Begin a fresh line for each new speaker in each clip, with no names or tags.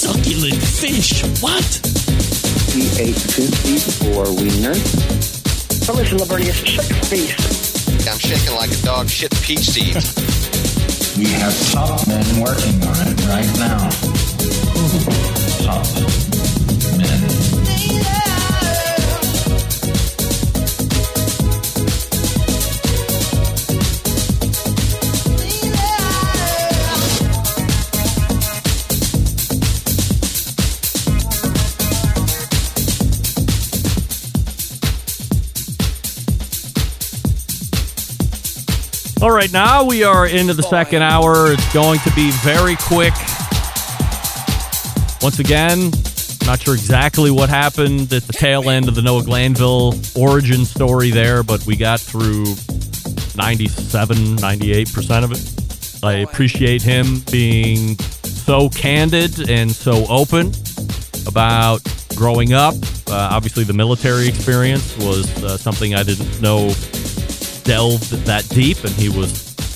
Succulent fish. What?
He ate two feet four wieners.
But listen, Lavernius, shut your face.
I'm shaking like a dog shit peach seeds.
We have top men working on it right now. Top
All right, now we are into the second hour. It's going to be very quick. Once again, not sure exactly what happened at the tail end of the Noah Glanville origin story there, but we got through 97, 98% of it. I appreciate him being so candid and so open about growing up. Uh, obviously, the military experience was uh, something I didn't know delved that deep, and he was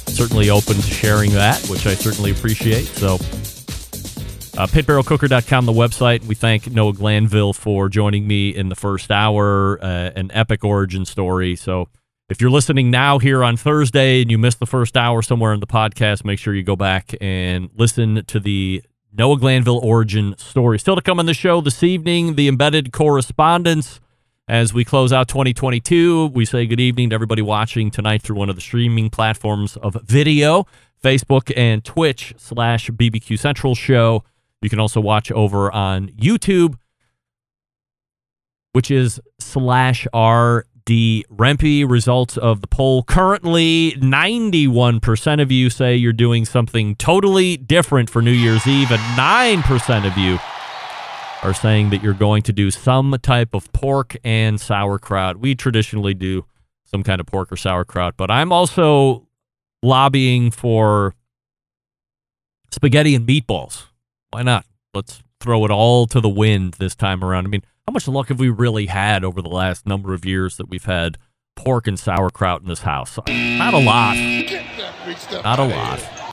certainly open to sharing that, which I certainly appreciate. So, uh, pitbarrelcooker.com, the website. We thank Noah Glanville for joining me in the first hour, uh, an epic origin story. So, if you're listening now here on Thursday and you missed the first hour somewhere in the podcast, make sure you go back and listen to the Noah Glanville origin story. Still to come on the show this evening, the embedded correspondents. As we close out 2022, we say good evening to everybody watching tonight through one of the streaming platforms of video, Facebook and Twitch slash BBQ Central Show. You can also watch over on YouTube, which is slash RD Rempe. Results of the poll currently 91% of you say you're doing something totally different for New Year's Eve, and 9% of you are saying that you're going to do some type of pork and sauerkraut. We traditionally do some kind of pork or sauerkraut, but I'm also lobbying for spaghetti and meatballs. Why not? Let's throw it all to the wind this time around. I mean, how much luck have we really had over the last number of years that we've had pork and sauerkraut in this house? Not a lot. Not a lot.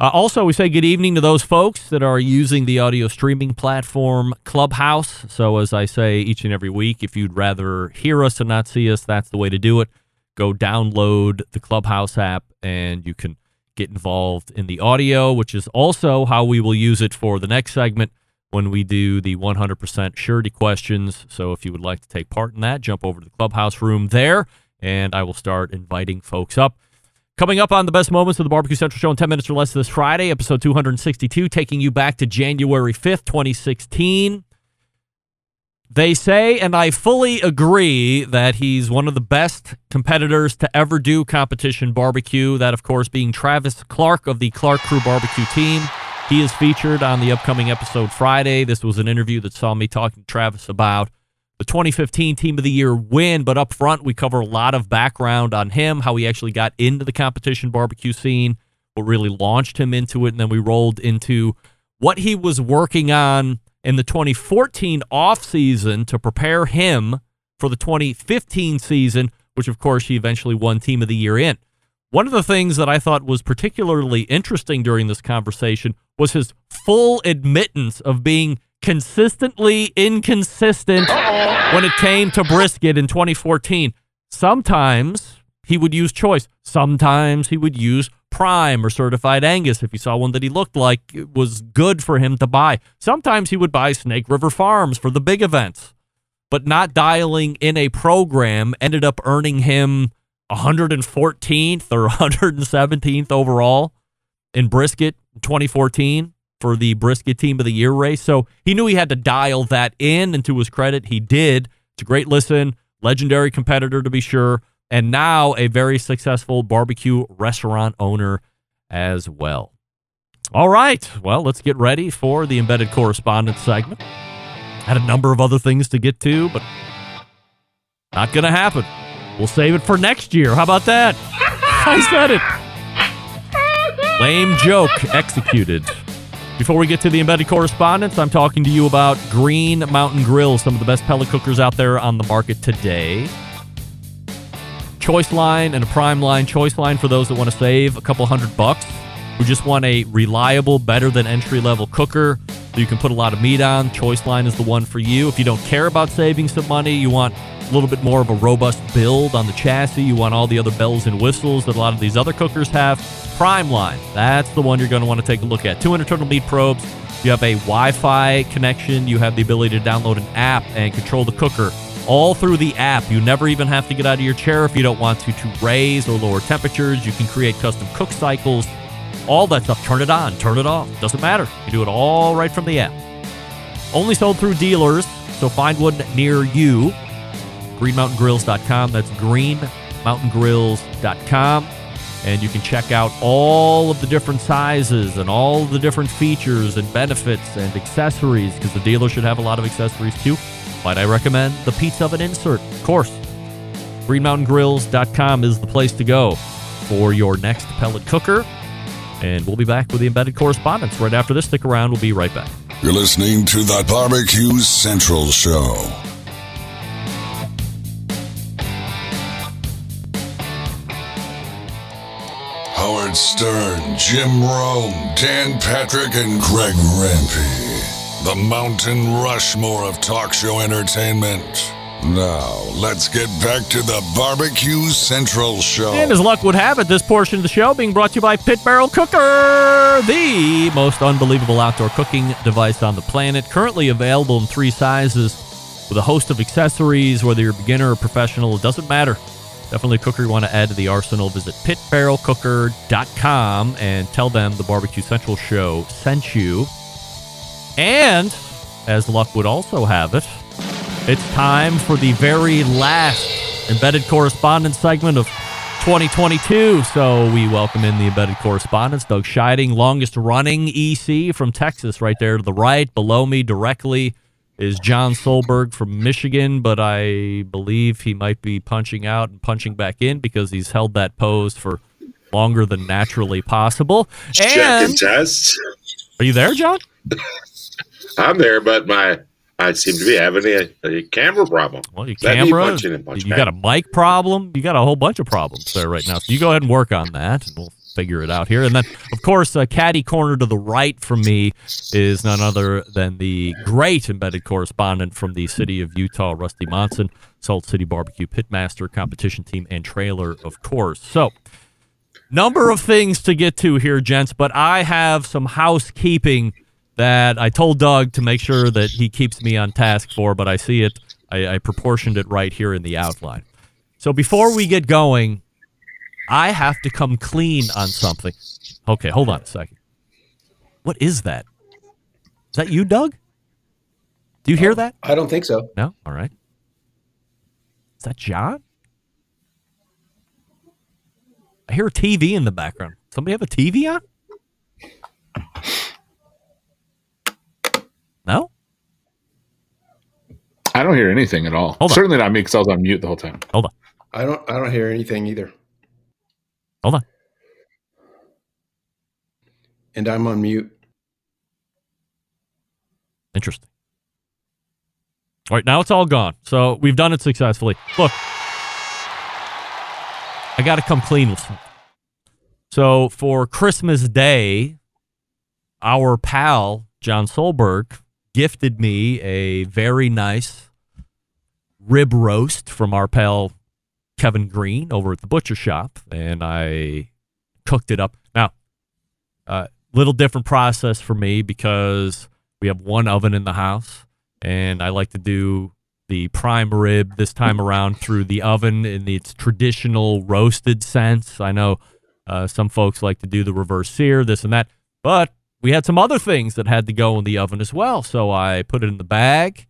Uh, also, we say good evening to those folks that are using the audio streaming platform Clubhouse. So, as I say each and every week, if you'd rather hear us and not see us, that's the way to do it. Go download the Clubhouse app and you can get involved in the audio, which is also how we will use it for the next segment when we do the 100% surety questions. So, if you would like to take part in that, jump over to the Clubhouse room there and I will start inviting folks up. Coming up on the best moments of the Barbecue Central Show in 10 minutes or less this Friday, episode 262, taking you back to January 5th, 2016. They say, and I fully agree, that he's one of the best competitors to ever do competition barbecue. That, of course, being Travis Clark of the Clark Crew Barbecue team. He is featured on the upcoming episode Friday. This was an interview that saw me talking to Travis about the 2015 Team of the Year win. But up front, we cover a lot of background on him, how he actually got into the competition barbecue scene, what really launched him into it. And then we rolled into what he was working on in the 2014 offseason to prepare him for the 2015 season, which of course he eventually won Team of the Year in. One of the things that I thought was particularly interesting during this conversation was his full admittance of being consistently inconsistent when it came to brisket in 2014. Sometimes he would use choice. Sometimes he would use prime or certified Angus if he saw one that he looked like it was good for him to buy. Sometimes he would buy Snake River Farms for the big events. But not dialing in a program ended up earning him 114th or 117th overall in brisket in 2014 for the brisket team of the year race. So he knew he had to dial that in, and to his credit, he did. It's a great listen, legendary competitor to be sure, and now a very successful barbecue restaurant owner as well. All right. Well, let's get ready for the embedded correspondents segment. Had a number of other things to get to, but not going to happen. We'll save it for next year. How about that? I said it. Lame joke executed. Before we get to the embedded correspondents, I'm talking to you about Green Mountain Grill, some of the best pellet cookers out there on the market today. Choice line and a prime line. Choice line for those that want to save a couple hundred bucks, who just want a reliable, better than entry level cooker that you can put a lot of meat on. Choice line is the one for you. If you don't care about saving some money, you want a little bit more of a robust build on the chassis, you want all the other bells and whistles that a lot of these other cookers have. Prime line, that's the one you're going to want to take a look at. Two internal meat probes. You have a Wi Fi connection. You have the ability to download an app and control the cooker all through the app. You never even have to get out of your chair if you don't want to to raise or lower temperatures. You can create custom cook cycles, all that stuff. Turn it on, turn it off. Doesn't matter. You do it all right from the app. Only sold through dealers, so find one near you. GreenMountainGrills.com. That's GreenMountainGrills.com. And you can check out all of the different sizes and all the different features and benefits and accessories because the dealer should have a lot of accessories too. Might I recommend the pizza oven insert? Of course. GreenMountainGrills.com is the place to go for your next pellet cooker. And we'll be back with the embedded correspondents right after this. Stick around. We'll be right back.
You're listening to the Barbecue Central Show. Howard Stern, Jim Rome, Dan Patrick, and Greg Rempe. The Mountain Rushmore of talk show entertainment. Now, let's get back to the Barbecue Central Show.
And as luck would have it, this portion of the show being brought to you by Pit Barrel Cooker, the most unbelievable outdoor cooking device on the planet. Currently available in three sizes with a host of accessories, whether you're a beginner or professional, it doesn't matter. Definitely cooker you want to add to the arsenal. Visit pitbarrelcooker.com and tell them the Barbecue Central show sent you. And, as luck would also have it, it's time for the very last embedded correspondents segment of 2022. So we welcome in the embedded correspondents, Doug Scheiding, longest running EC from Texas, right there to the right. Below me directly is John Solberg from Michigan, but I believe he might be punching out and punching back in because he's held that pose for longer than naturally possible.
Check and test.
Are you there, John?
I'm there, but my I seem to be having a, a camera problem.
Well, your camera, you
back.
got a mic problem. You got a whole bunch of problems there right now. So you go ahead and work on that, and we'll figure it out here. And then, of course, uh, caddy corner to the right from me is none other than the great embedded correspondent from the city of Utah, Rusty Monson, Salt City Barbecue Pitmaster competition team and trailer, of course. So, number of things to get to here, gents, but I have some housekeeping that I told Doug to make sure that he keeps me on task for, but I see it. I, I proportioned it right here in the outline. So before we get going, I have to come clean on something. Okay, hold on a second. What is that? Is that you, Doug? Do you hear that?
I don't think so.
No? All right. Is that John? I hear a TV in the background. Somebody have a TV on? No?
I don't hear anything at all.
Hold on.
Certainly not me because I was on mute the whole time.
Hold on.
I don't. I don't hear anything either.
Hold on.
And I'm on mute.
Interesting. All right, now it's all gone. So we've done it successfully. Look, I got to come clean with something. So for Christmas Day, our pal John Solberg gifted me a very nice rib roast from our pal Kevin Green over at the butcher shop, and I cooked it up. Now, a uh, little different process for me because we have one oven in the house, and I like to do the prime rib this time around through the oven in its traditional roasted sense. I know uh, some folks like to do the reverse sear, this and that, but we had some other things that had to go in the oven as well. So I put it in the bag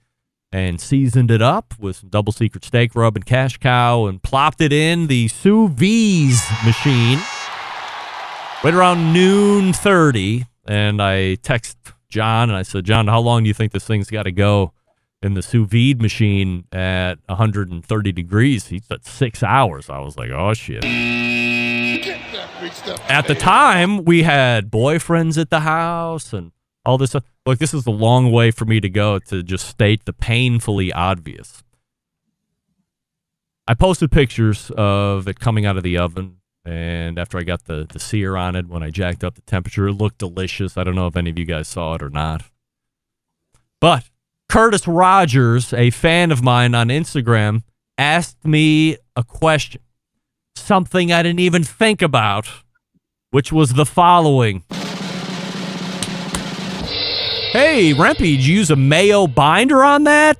and seasoned it up with some double secret steak rub and cash cow and plopped it in the sous vide machine right around noon 30 and I text John and I said, John, how long do you think this thing's got to go in the sous vide machine at 130 degrees? He said six hours. I was like, oh shit. At the time, we had boyfriends at the house and all this stuff. Look, this is a long way for me to go to just state the painfully obvious. I posted pictures of it coming out of the oven, and after I got the, the sear on it, when I jacked up the temperature, it looked delicious. I don't know if any of you guys saw it or not. But Curtis Rogers, a fan of mine on Instagram, asked me a question, something I didn't even think about, which was the following. Hey, Rempe, did you use a mayo binder on that?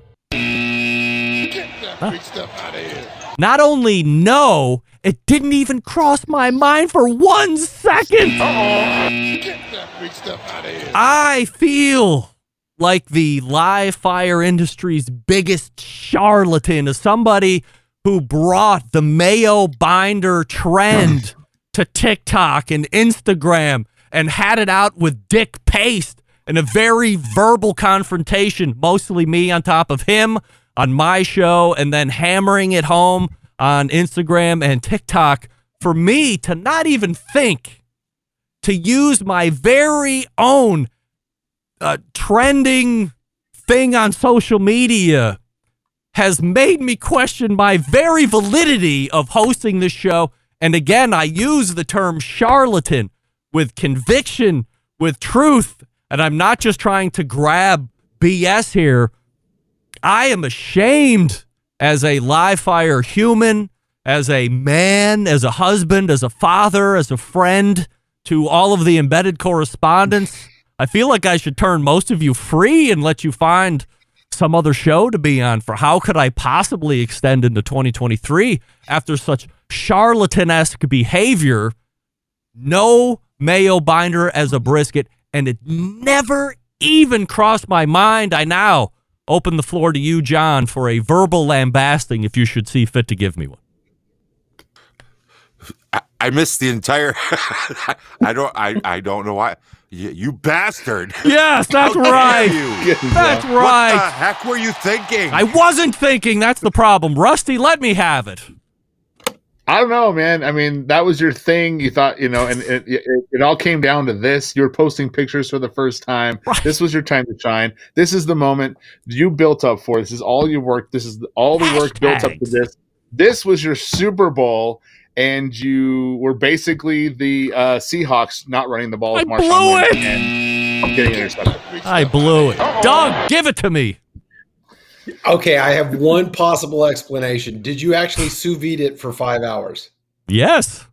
Not only no, it didn't even cross my mind for one second. I feel like the live fire industry's biggest charlatan is somebody who brought the mayo binder trend to TikTok and Instagram and had it out with Dick Paste in a very verbal confrontation, mostly me on top of him on my show, and then hammering it home on Instagram and TikTok for me to not even think to use my very own uh, trending thing on social media has made me question my very validity of hosting this show. And again, I use the term charlatan with conviction, with truth, and I'm not just trying to grab BS here. I am ashamed as a live fire human, as a man, as a husband, as a father, as a friend to all of the embedded correspondents. I feel like I should turn most of you free and let you find some other show to be on for how could I possibly extend into 2023 after such charlatan-esque behavior? No mayo binder as a brisket, and it never even crossed my mind. I now open the floor to you, John, for a verbal lambasting if you should see fit to give me one.
I, I missed the entire. I don't. I, I don't know why. You, you bastard!
Yes, that's
How dare
right.
You?
That's
What the heck were you thinking?
I wasn't thinking. That's the problem. Rusty, let me have it.
I don't know, man. I mean, that was your thing. You thought, you know, and it, it, it all came down to this. You were posting pictures for the first time. This was your time to shine. This is the moment you built up for. This is all your work. This is all the work built up to this. This was your Super Bowl, and you were basically the uh, Seahawks not running the ball
I blew it.
and getting intercepted.
I blew it. Doug, give it to me.
Okay, I have one possible explanation. Did you actually sous vide it for five hours?
Yes.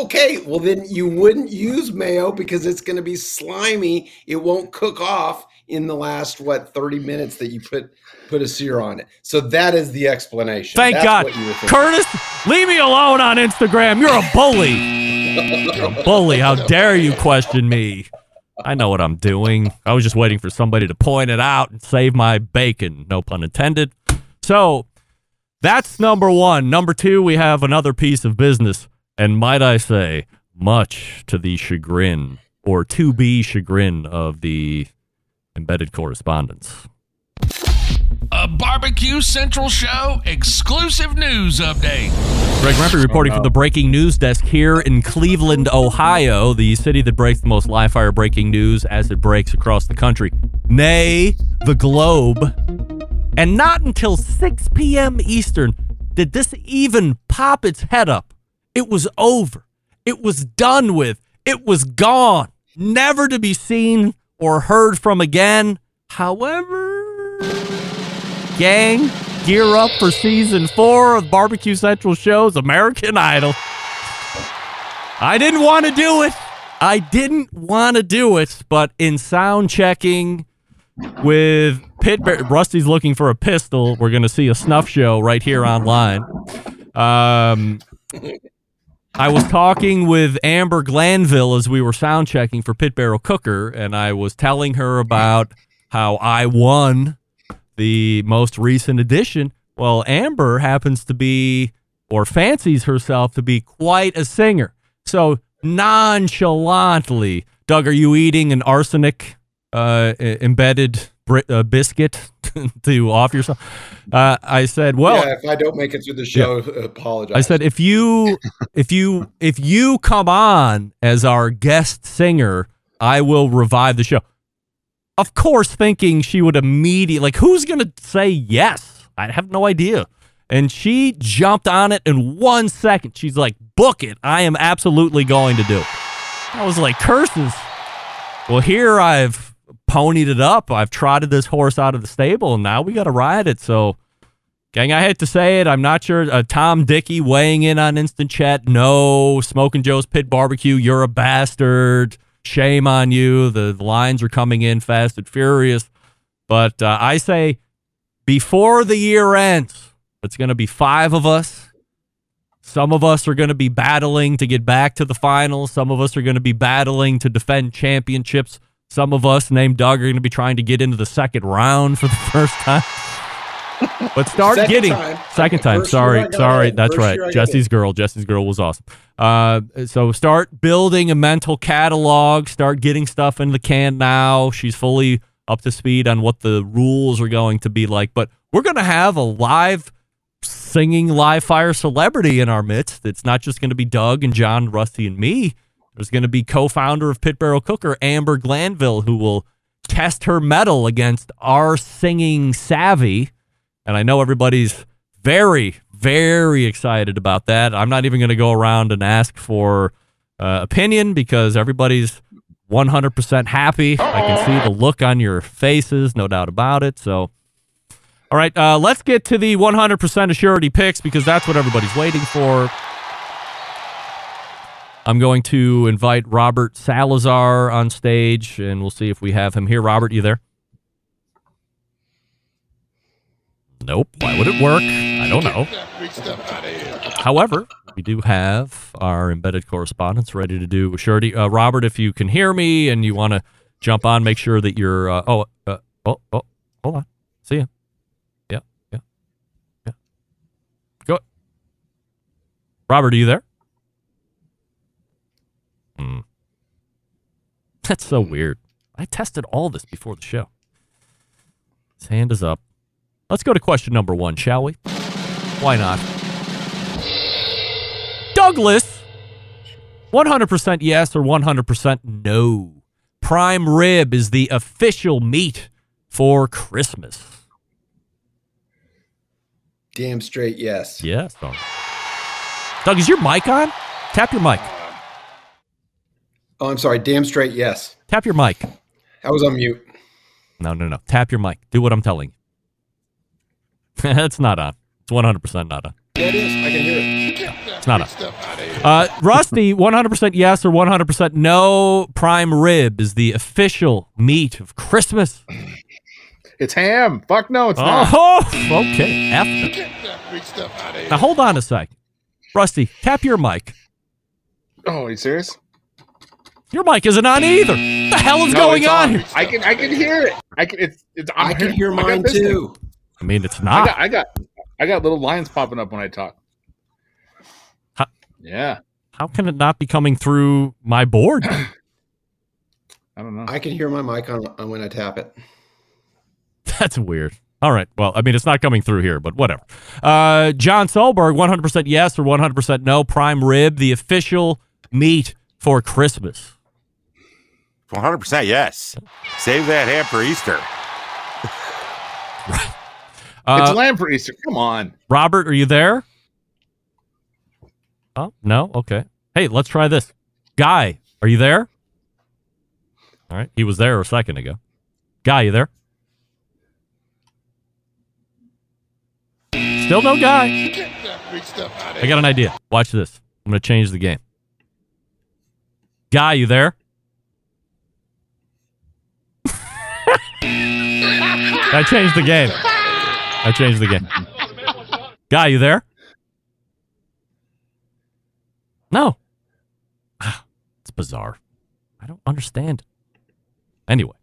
Okay, well then you wouldn't use mayo because it's going to be slimy. It won't cook off in the last what thirty minutes that you put put a sear on it. So that is the explanation.
Thank
That's
God.
what you were thinking.
Curtis, leave me alone on Instagram. You're a bully. You're a bully. How dare you question me? I know what I'm doing. I was just waiting for somebody to point it out and save my bacon. No pun intended. So that's number one. Number two, we have another piece of business. And might I say, much to the chagrin or to be chagrin of the embedded
correspondents. Barbecue Central Show exclusive news update.
Greg Rempe reporting from the breaking news desk here in Cleveland, Ohio, the city that breaks the most live fire breaking news as it breaks across the country, nay, the globe. And not until 6 p.m. Eastern did this even pop its head up. It was over. It was done with. It was gone. Never to be seen or heard from again. However, gang, gear up for season four of Barbecue Central Show's American Idol. I didn't want to do it. I didn't want to do it, but in sound checking with Pit Rusty's looking for a pistol. We're going to see a snuff show right here online. Um, I was talking with Amber Glanville as we were sound checking for Pit Barrel Cooker, and I was telling her about how I won the most recent edition. Well, Amber happens to be, or fancies herself to be, quite a singer. So nonchalantly, Doug, are you eating an arsenic uh, embedded uh, biscuit to off yourself? Uh, I said, well,
yeah, if I don't make it through the show, apologize.
I said if you if you if you come on as our guest singer, I will revive the show. Of course, thinking she would immediately like who's gonna say yes? I have no idea. And she jumped on it in one second. She's like, book it. I am absolutely going to do it. I was like, curses. Well, here I've ponied it up. I've trotted this horse out of the stable, and now we got to ride it. So, gang, I hate to say it. I'm not sure. Uh, Tom Dickey weighing in on Instant Chat. No, Smoking Joe's Pit Barbecue. You're a bastard. Shame on you. The, lines are coming in fast and furious. But uh, I say before the year ends, it's going to be five of us. Some of us are going to be battling to get back to the finals. Some of us are going to be battling to defend championships. Some of us, named Doug, are going to be trying to get into the second round for the first time. But start
Second
getting
time.
second time.
First
sorry, sorry. That's
First
right.
year I got
Jesse's girl. Jesse's girl was awesome. Uh, so start building a mental catalog. Start getting stuff in the can now. She's fully up to speed on what the rules are going to be like. But we're going to have a live singing live fire celebrity in our midst. It's not just going to be Doug and John, Rusty, and me. There's going to be co-founder of Pit Barrel Cooker, Amber Glanville, who will test her metal against our singing savvy. And I know everybody's very, very excited about that. I'm not even going to go around and ask for uh, opinion because everybody's 100% happy. I can see the look on your faces, no doubt about it. So, all right, uh, let's get to the 100% assurity picks because that's what everybody's waiting for. I'm going to invite Robert Salazar on stage, and we'll see if we have him here. Robert, you there? Nope. Why would it work? I don't know. However, we do have our embedded correspondents ready to do assurity. Uh, Robert, if you can hear me and you want to jump on, make sure that you're. Uh, oh, uh, oh, oh, hold on. See ya. Yeah, yeah, yeah. Go. Robert, are you there? Hmm. That's so weird. I tested all this before the show. His hand is up. Let's go to question number one, shall we? Why not? Douglas, 100% yes or 100% no. Prime rib is the official meat for Christmas.
Damn straight yes.
Yes. Doug. Doug, is your mic on? Tap your mic.
Oh, I'm sorry. Damn straight yes.
Tap your mic.
I was on mute.
No, no, no. Tap your mic. Do what I'm telling you. it's not on. It's 100% not on.
Yeah, it is. I can hear it.
It's not on. Uh, Rusty, 100% yes or 100% no. Prime rib is the official meat of Christmas.
It's ham. Fuck no, it's not.
Oh, okay. F now hold on a sec. Rusty, tap your mic.
Oh, are you serious?
Your mic isn't on either. What the hell is
No,
going
it's
on here?
I can I can hear it. I can it's, it's I'm
can hear mine
this
too.
Thing.
I mean, it's not.
I
not.
got I got I got little lines popping up when I talk.
How,
Yeah.
how can it not be coming through my board?
I don't know.
I can hear my mic on, on when I tap it.
That's weird. All right. Well, I mean, it's not coming through here, but whatever. Uh, John Solberg, 100% yes or 100% no. Prime rib, the official meat for Christmas.
100% yes. Save that ham for Easter.
Uh,
it's lamb for Easter. Come on.
Robert, are you there? Oh, no? Okay. Hey, let's try this. Guy, are you there? All right. He was there a second ago. Guy, you there? Still no guy. I got an idea. Watch this. I'm going to change the game. Guy, you there? I changed the game. I changed the game. Guy, you there? No. It's bizarre. I don't understand. Anyway.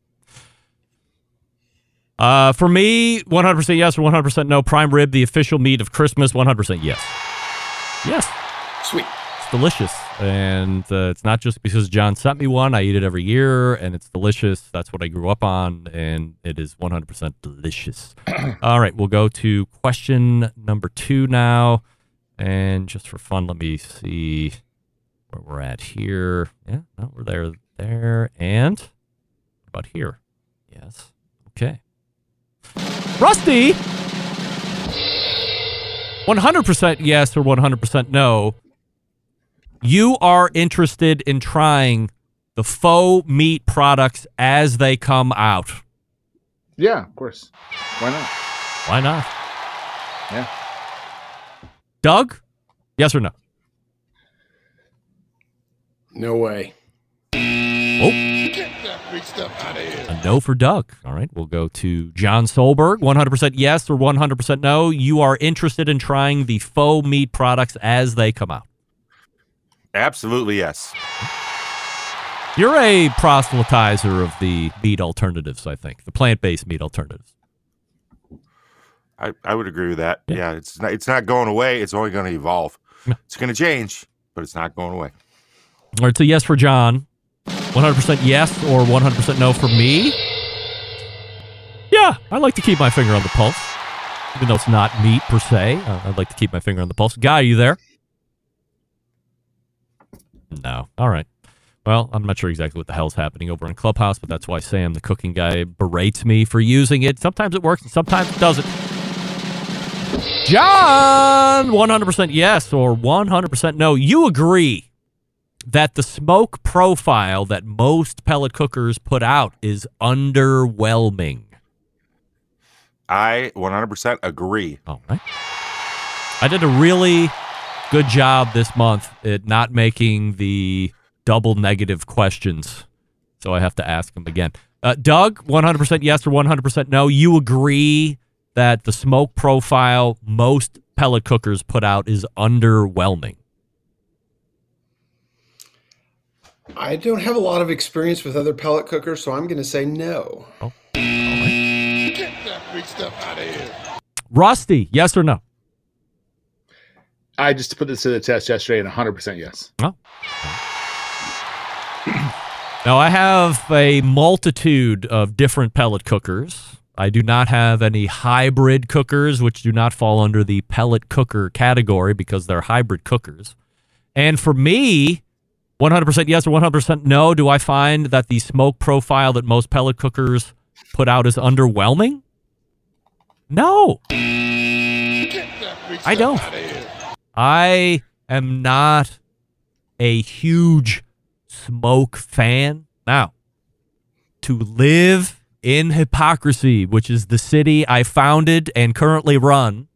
Uh, for me, 100% yes or 100% no. Prime rib, the official meat of Christmas, 100% yes. Yes.
Sweet.
It's delicious. And uh, it's not just because John sent me one. I eat it every year, and it's delicious. That's what I grew up on, and it is 100% delicious. All right, we'll go to question number two now, and just for fun, let me see where we're at here. Yeah, no, we're there, there, and about here? Yes. Okay. Rusty. 100% yes or 100% no. You are interested in trying the faux meat products as they come out.
Yeah, of course. Why not?
Why not?
Yeah.
Doug? Yes or no?
No way.
Oh. A no for Doug. All right, we'll go to John Solberg. 100% yes or 100% no. You are interested in trying the faux meat products as they come out.
Absolutely yes.
You're a proselytizer of the meat alternatives, I think, the plant-based meat alternatives.
I, I would agree with that. Yeah, it's not it's not going away. It's only going to evolve. It's going to change, but it's not going away.
All right, so yes for John. 100% yes or 100% no for me? Yeah, I like to keep my finger on the pulse. Even though it's not meat per se, uh, I'd like to keep my finger on the pulse. Guy, are you there? No. All right. Well, I'm not sure exactly what the hell's happening over in Clubhouse, but that's why Sam, the cooking guy, berates me for using it. Sometimes it works and sometimes it doesn't. John, 100% yes or 100% no. You agree that the smoke profile that most pellet cookers put out is underwhelming.
I 100% agree.
All right. I did a really good job this month at not making the double negative questions. So I have to ask them again. Uh, Doug, 100% yes or 100% no. You agree that the smoke profile most pellet cookers put out is underwhelming.
I don't have a lot of experience with other pellet cookers, so I'm going to say no.
Oh.
Get that big stuff out of here.
Rusty, yes or no?
I just put this to the test yesterday and 100% yes.
Oh. Now, I have a multitude of different pellet cookers. I do not have any hybrid cookers, which do not fall under the pellet cooker category because they're hybrid cookers. And for me, 100% yes or 100% no, do I find that the smoke profile that most pellet cookers put out is underwhelming? No. I don't. I am not a huge smoke fan. Now, to live in hypocrisy, which is the city I founded and currently run,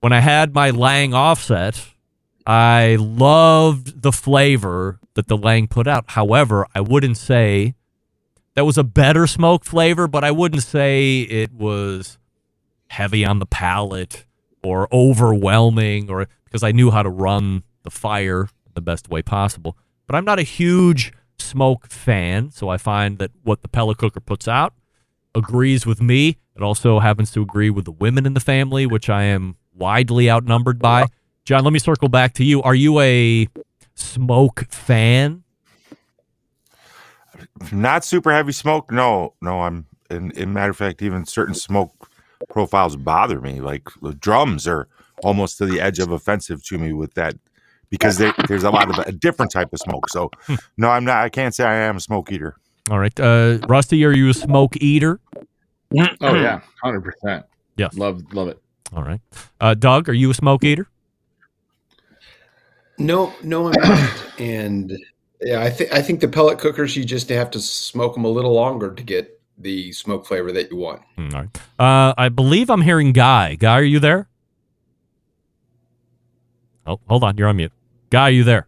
when I had my Lang offset, I loved the flavor that the Lang put out. However, I wouldn't say that was a better smoke flavor, but I wouldn't say it was heavy on the palate or overwhelming or because I knew how to run the fire the best way possible. But I'm not a huge smoke fan, so I find that what the pellet cooker puts out agrees with me. It also happens to agree with the women in the family, which I am widely outnumbered by. John, let me circle back to you. Are you a smoke fan?
Not super heavy smoke. No, no. I'm. In, in matter of fact, even certain smoke profiles bother me. Like the drums are almost to the edge of offensive to me with that because they, there's a lot of a different type of smoke. So, no, I'm not. I can't say I am a smoke eater.
All right, uh, Rusty, are you a smoke eater?
Oh yeah, hundred percent.
Yes,
love love it.
All right, uh, Doug, are you a smoke eater?
No, no, I'm not. and yeah, I think I think the pellet cookers you just have to smoke them a little longer to get the smoke flavor that you want.
Mm, All right. Uh, I believe I'm hearing Guy. Guy, are you there? Oh, hold on. You're on mute. Guy, are you there?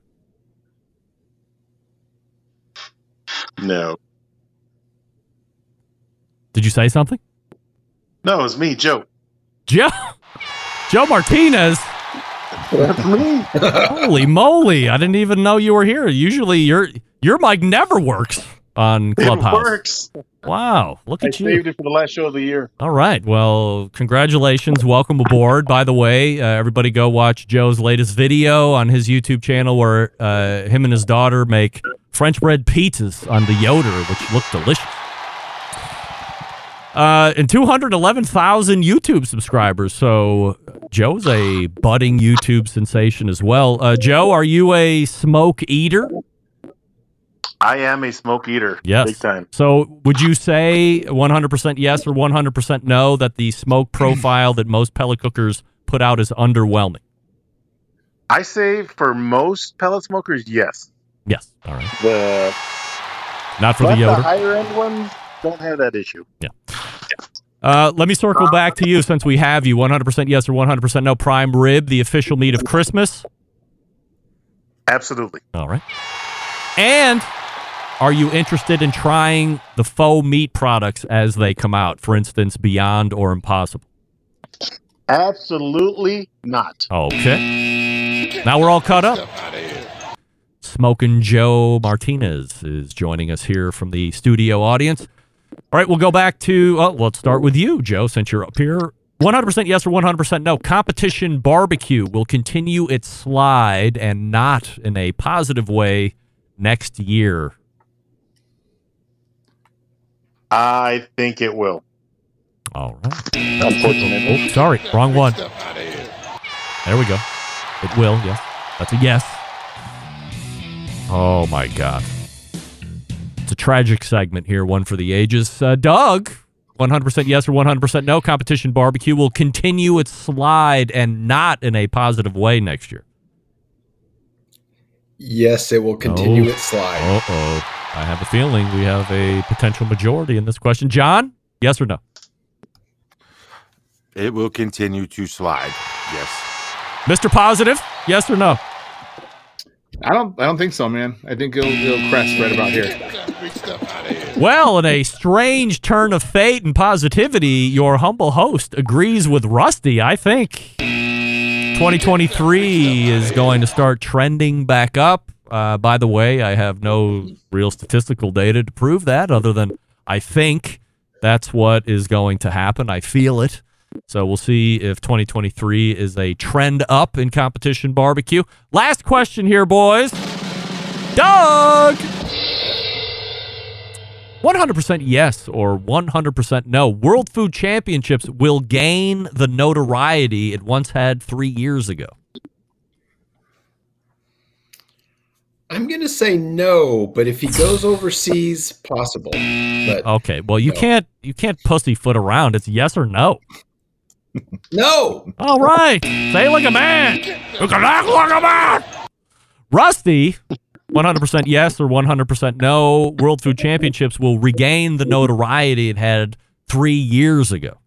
No.
Did you say something?
No, it's me, Joe.
Joe Joe Martinez.
That's me.
Holy moly! I didn't even know you were here. Usually your your mic never works. On Clubhouse.
It works.
Wow, look
I
at you.
saved it for the last show of the year.
All right. Well, congratulations. Welcome aboard. By the way, uh, everybody go watch Joe's latest video on his YouTube channel where uh, him and his daughter make French bread pizzas on the Yoder, which look delicious. Uh, and 211,000 YouTube subscribers. So Joe's a budding YouTube sensation as well. Uh, Joe, are you a smoke eater?
I am a smoke eater.
Yes.
Big time.
So would you say 100% yes or 100% no that the smoke profile that most pellet cookers put out is underwhelming?
I say for most pellet smokers, yes.
Yes. All right.
The
Not for the Yoder.
higher end ones don't have that issue.
Yeah. Uh, let me circle back to you since we have you. 100% yes or 100% no. Prime rib, the official meat of Christmas.
Absolutely.
All right. And are you interested in trying the faux meat products as they come out? For instance, Beyond or Impossible?
Absolutely not.
Okay. Now we're all caught up. Smoking Joe Martinez is joining us here from the studio audience. All right, we'll go back to, oh, let's start with you, Joe, since you're up here. 100% yes or 100% no. Competition barbecue will continue its slide and not in a positive way next year.
I think it will.
All right.
Unfortunately.
Oh, sorry, wrong one. There we go. It will, yes. That's a yes. Oh my God. It's a tragic segment here, one for the ages. Uh, Doug, 100% yes or 100% no. Competition barbecue will continue its slide and not in a positive way next year.
Yes, it will continue
Oh.
its slide.
Uh oh. I have a feeling we have a potential majority in this question. John, yes or no?
It will continue to slide. Yes.
Mr. Positive, yes or no?
I don't. I don't think so, man. I think it'll, it'll crest right about here.
Well, in a strange turn of fate and positivity, your humble host agrees with Rusty. I think 2023 is going to start trending back up. Uh, by the way, I have no real statistical data to prove that, other than I think that's what is going to happen. I feel it. So we'll see if 2023 is a trend up in competition barbecue. Last question here, boys. Doug! 100% yes or 100% no. World Food Championships will gain the notoriety it once had three years ago.
I'm going to say no, but if he goes overseas, possible. But
Okay, well you can't you can't pussyfoot around. It's yes or no.
no.
All right, say it like a man. You can act like a man. Rusty, 100% yes or 100% no. World Food Championships will regain the notoriety it had three years ago.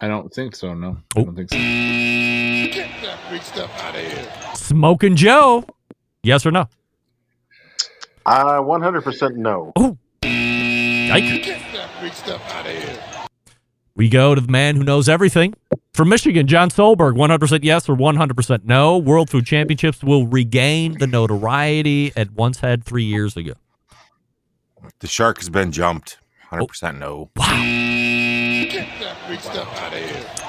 I don't think so. No, oh. I don't think so.
Smoking Joe, yes or no?
Uh, 100% no.
Yikes. We go to the man who knows everything. From Michigan, John Solberg, 100% yes or 100% no. World Food Championships will regain the notoriety it once had three years ago.
The shark has been jumped. 100% no.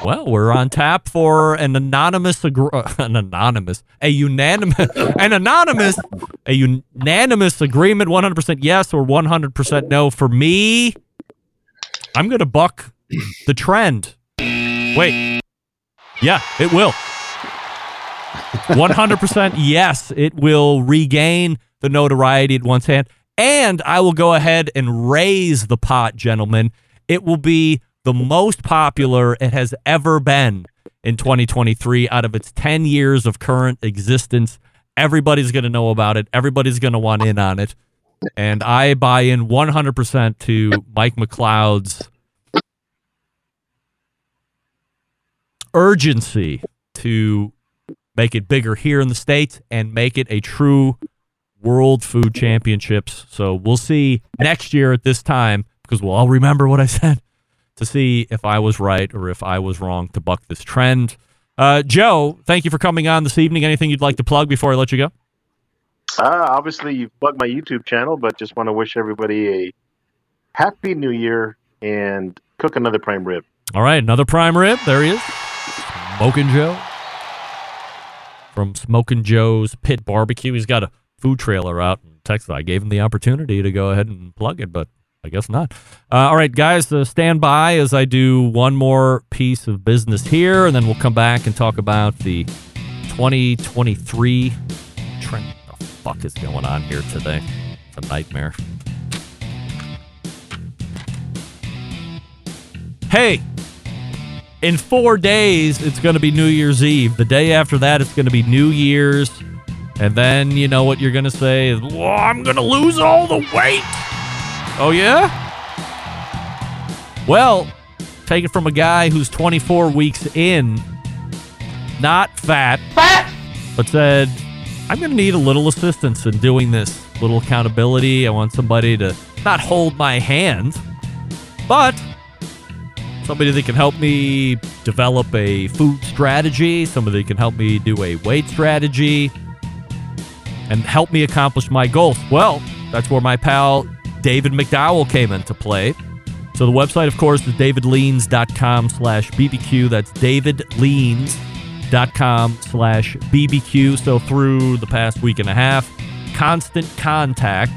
Well, we're on tap for an anonymous, an anonymous, a unanimous, an anonymous, a unanimous agreement. 100% yes or 100% no. For me, I'm to buck the trend. Wait. Yeah, it will. 100% yes, it will regain the notoriety it once had. And I will go ahead and raise the pot, gentlemen. It will be the most popular it has ever been in 2023 out of its 10 years of current existence. Everybody's going to know about it. Everybody's going to want in on it. And I buy in 100% to Mike McCloud's urgency to make it bigger here in the States and make it a true World Food Championships. So we'll see next year at this time because we'll all remember what I said to see if I was right or if I was wrong to buck this trend. Uh, Joe, thank you for coming on this evening. Anything you'd like to plug before I let you go?
Uh, obviously, you've plugged my YouTube channel, but just want to wish everybody a happy new year and cook another prime rib.
All right, another prime rib. There he is. Smoking Joe. From Smoking Joe's Pit Barbecue. He's got a food trailer out in Texas. I gave him the opportunity to go ahead and plug it, but I guess not. Uh, all right, guys, uh, stand by as I do one more piece of business here, and then we'll come back and talk about the 2023 trend. What the fuck is going on here today? It's a nightmare. Hey, in four days, it's going to be New Year's Eve. The day after that, it's going to be New Year's. And then you know what you're going to say well, I'm going to lose all the weight. Oh, yeah? Well, take it from a guy who's 24 weeks in, not fat, fat, but said, I'm going to need a little assistance in doing this, little accountability. I want somebody to not hold my hand, but somebody that can help me develop a food strategy, somebody that can help me do a weight strategy, and help me accomplish my goals. Well, that's where my pal David McDowell came into play. So the website, of course, is davidleans.com slash BBQ. That's davidleans.com slash BBQ. So through the past week and a half, constant contact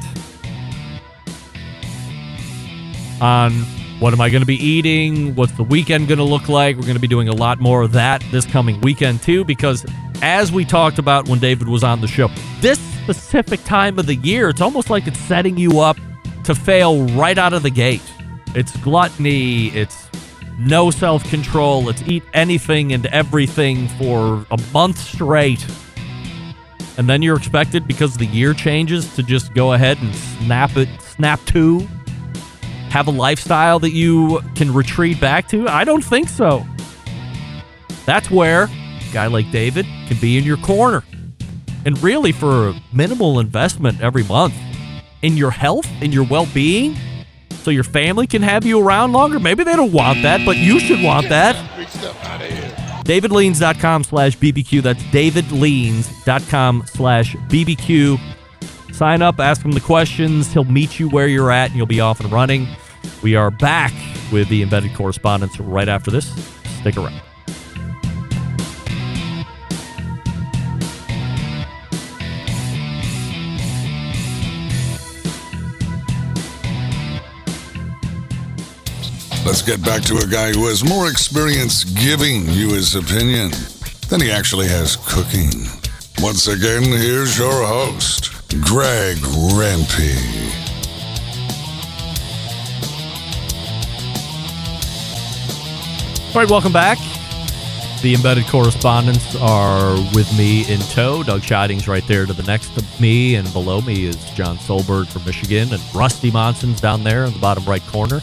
on what am I going to be eating? What's the weekend going to look like? We're going to be doing a lot more of that this coming weekend, too, because as we talked about when David was on the show, this specific time of the year, it's almost like it's setting you up to fail right out of the gate. It's gluttony, it's no self control, it's eat anything and everything for a month straight. And then you're expected, because the year changes, to just go ahead and snap it, snap to have a lifestyle that you can retreat back to? I don't think so. That's where a guy like David can be in your corner. And really, for minimal investment every month in your health, in your well being, so your family can have you around longer. Maybe they don't want that, but you should want that. DavidLeans.com slash BBQ. That's DavidLeans.com slash BBQ. Sign up, ask him the questions. He'll meet you where you're at, and you'll be off and running. We are back with the embedded correspondents right after this. Stick around.
Get back to a guy who has more experience giving you his opinion than he actually has cooking. Once again, here's your host, Greg Rempe.
All right, welcome back. The embedded correspondents are with me in tow. Doug Scheiding's right there to the next to me, and below me is John Solberg from Michigan, and Rusty Monson's down there in the bottom right corner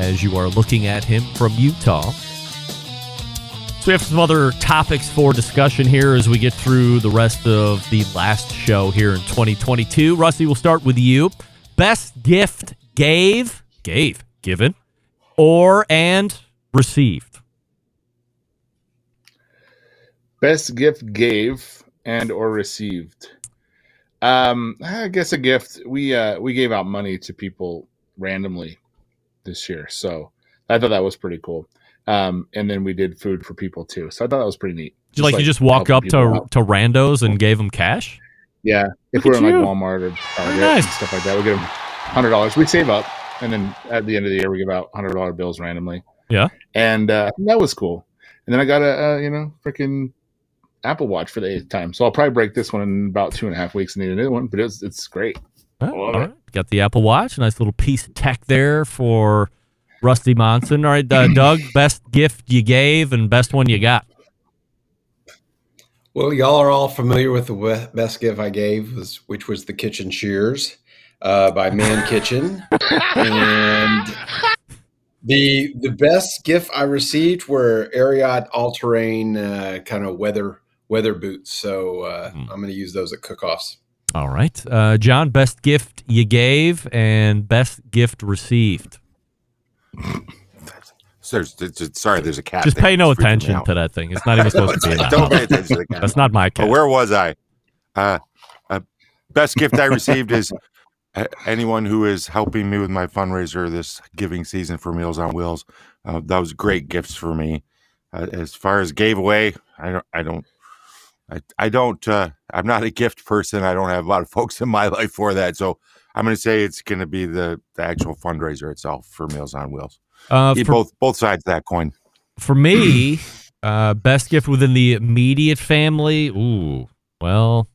as you are looking at him from Utah. So we have some other topics for discussion here as we get through the rest of the last show here in 2022. Rusty, we'll start with you. Best gift gave, gave, given, or and received.
Best gift gave and or received. Um, I guess a gift. We uh we gave out money to people randomly this year, so I thought that was pretty cool. Um, and then we did food for people too, so I thought that was pretty neat.
Did you like, you just walk up to
out.
to randos and gave them cash?
Yeah, if
Look
we're in like. Walmart or Target
nice.
and stuff like that, we give them hundred dollars. We save up, and then at the end of the year, we give out hundred dollar bills randomly.
Yeah.
and uh, that was cool. And then I got a uh, you know freaking Apple Watch for the eighth time, so I'll probably break this one in about two and a half weeks and need a new one. But it's it's great.
Well, all right. Got the Apple Watch. Nice little piece of tech there for Rusty Monson. All right, uh, Doug, best gift you gave and best one you got.
Well, y'all are all familiar with the best gift I gave, was, which was the kitchen shears uh, by Man Kitchen, and the the best gift I received were Ariat all terrain uh, kind of weather weather boots. So uh, I'm going to use those at cook-offs.
All right, uh, John, best gift you gave and best gift received.
There's, there's- sorry, there's a cat.
Just pay no
It's freaking me
attention to that thing. It's not even supposed to be.
Don't pay attention to the cat.
That's not my cat.
where was I? Uh, uh, best gift I received is a- anyone who is helping me with my fundraiser this giving season for Meals on Wheels. Uh, that was great gifts for me. Uh, as far as gave away, I don't, I don't, I, I don't, uh, I'm not a gift person. I don't have a lot of folks in my life for that. So I'm going to say it's going to be the, the actual fundraiser itself for Meals on Wheels.
Uh, for-
both both sides of that coin.
For me, uh, best gift within the immediate family. Ooh, well,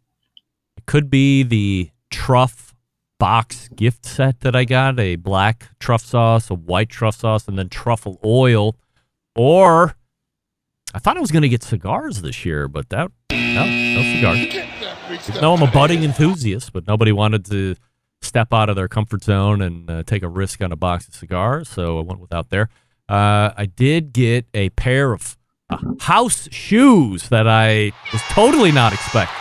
it could be the truff box gift set that I got a black truff sauce, a white truff sauce, and then truffle oil. Or I thought I was going to get cigars this year, but that no, no cigars. No, I'm a budding enthusiast, but nobody wanted to step out of their comfort zone and uh, take a risk on a box of cigars, so I went without there. Uh, I did get a pair of uh, house shoes that I was totally not expecting.